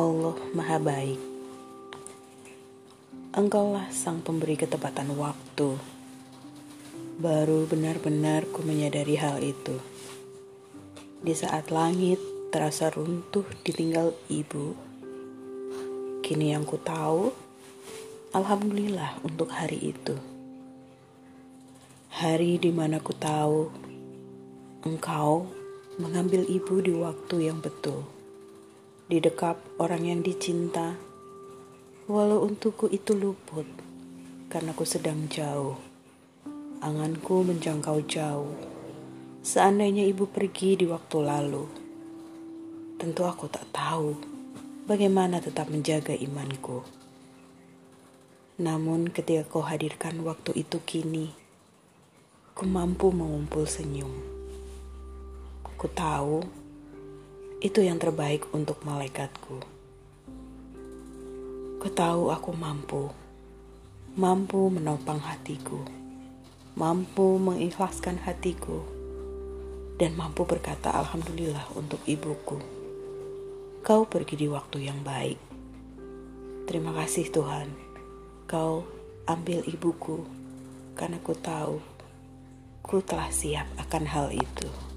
Allah Maha Baik. Engkaulah sang pemberi ketepatan waktu. Baru benar-benar ku menyadari hal itu. Di saat langit terasa runtuh ditinggal ibu. Kini yang ku tahu, Alhamdulillah untuk hari itu. Hari di mana ku tahu engkau mengambil ibu di waktu yang betul di dekap orang yang dicinta, walau untukku itu luput, karena ku sedang jauh. Anganku menjangkau jauh. Seandainya ibu pergi di waktu lalu, tentu aku tak tahu bagaimana tetap menjaga imanku. Namun ketika kau hadirkan waktu itu kini, ku mampu mengumpul senyum. Ku tahu itu yang terbaik untuk malaikatku. Ketahu aku mampu, mampu menopang hatiku, mampu mengikhlaskan hatiku, dan mampu berkata Alhamdulillah untuk ibuku. Kau pergi di waktu yang baik. Terima kasih Tuhan, kau ambil ibuku, karena ku tahu ku telah siap akan hal itu.